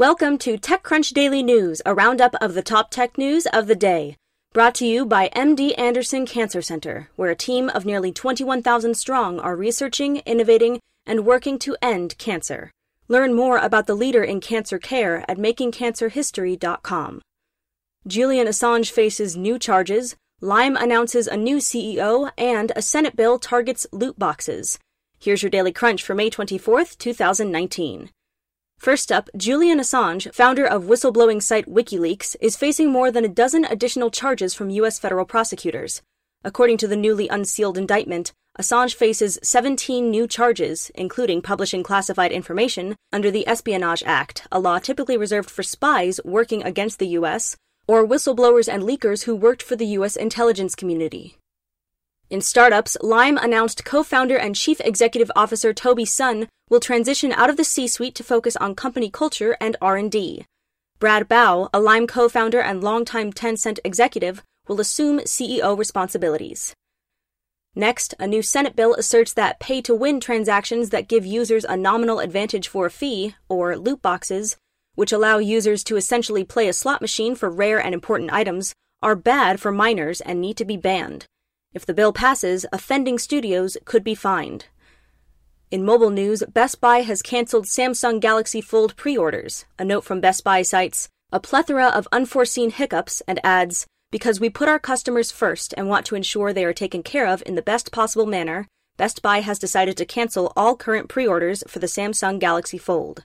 Welcome to TechCrunch Daily News, a roundup of the top tech news of the day. Brought to you by MD Anderson Cancer Center, where a team of nearly 21,000 strong are researching, innovating, and working to end cancer. Learn more about the leader in cancer care at makingcancerhistory.com. Julian Assange faces new charges, Lime announces a new CEO, and a Senate bill targets loot boxes. Here's your Daily Crunch for May 24th, 2019. First up, Julian Assange, founder of whistleblowing site WikiLeaks, is facing more than a dozen additional charges from U.S. federal prosecutors. According to the newly unsealed indictment, Assange faces 17 new charges, including publishing classified information under the Espionage Act, a law typically reserved for spies working against the U.S., or whistleblowers and leakers who worked for the U.S. intelligence community. In startups, Lime announced co-founder and chief executive officer Toby Sun will transition out of the C-suite to focus on company culture and R&D. Brad Bao, a Lime co-founder and longtime Tencent executive, will assume CEO responsibilities. Next, a new Senate bill asserts that pay-to-win transactions that give users a nominal advantage for a fee, or loot boxes, which allow users to essentially play a slot machine for rare and important items, are bad for minors and need to be banned. If the bill passes, offending studios could be fined. In mobile news, Best Buy has canceled Samsung Galaxy Fold pre orders. A note from Best Buy cites a plethora of unforeseen hiccups and adds, because we put our customers first and want to ensure they are taken care of in the best possible manner, Best Buy has decided to cancel all current pre orders for the Samsung Galaxy Fold.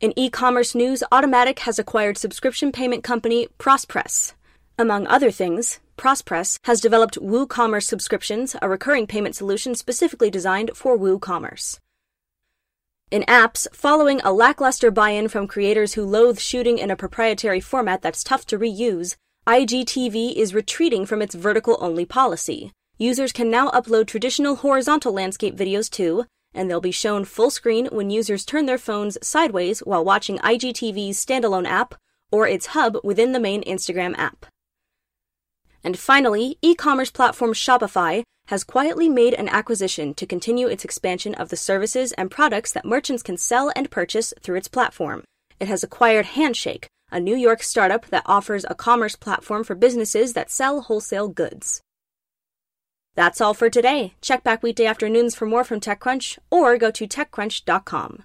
In e commerce news, Automattic has acquired subscription payment company Prospress. Among other things, Prospress has developed WooCommerce subscriptions, a recurring payment solution specifically designed for WooCommerce. In apps, following a lackluster buy in from creators who loathe shooting in a proprietary format that's tough to reuse, IGTV is retreating from its vertical only policy. Users can now upload traditional horizontal landscape videos too, and they'll be shown full screen when users turn their phones sideways while watching IGTV's standalone app or its hub within the main Instagram app. And finally, e commerce platform Shopify has quietly made an acquisition to continue its expansion of the services and products that merchants can sell and purchase through its platform. It has acquired Handshake, a New York startup that offers a commerce platform for businesses that sell wholesale goods. That's all for today. Check back weekday afternoons for more from TechCrunch or go to TechCrunch.com.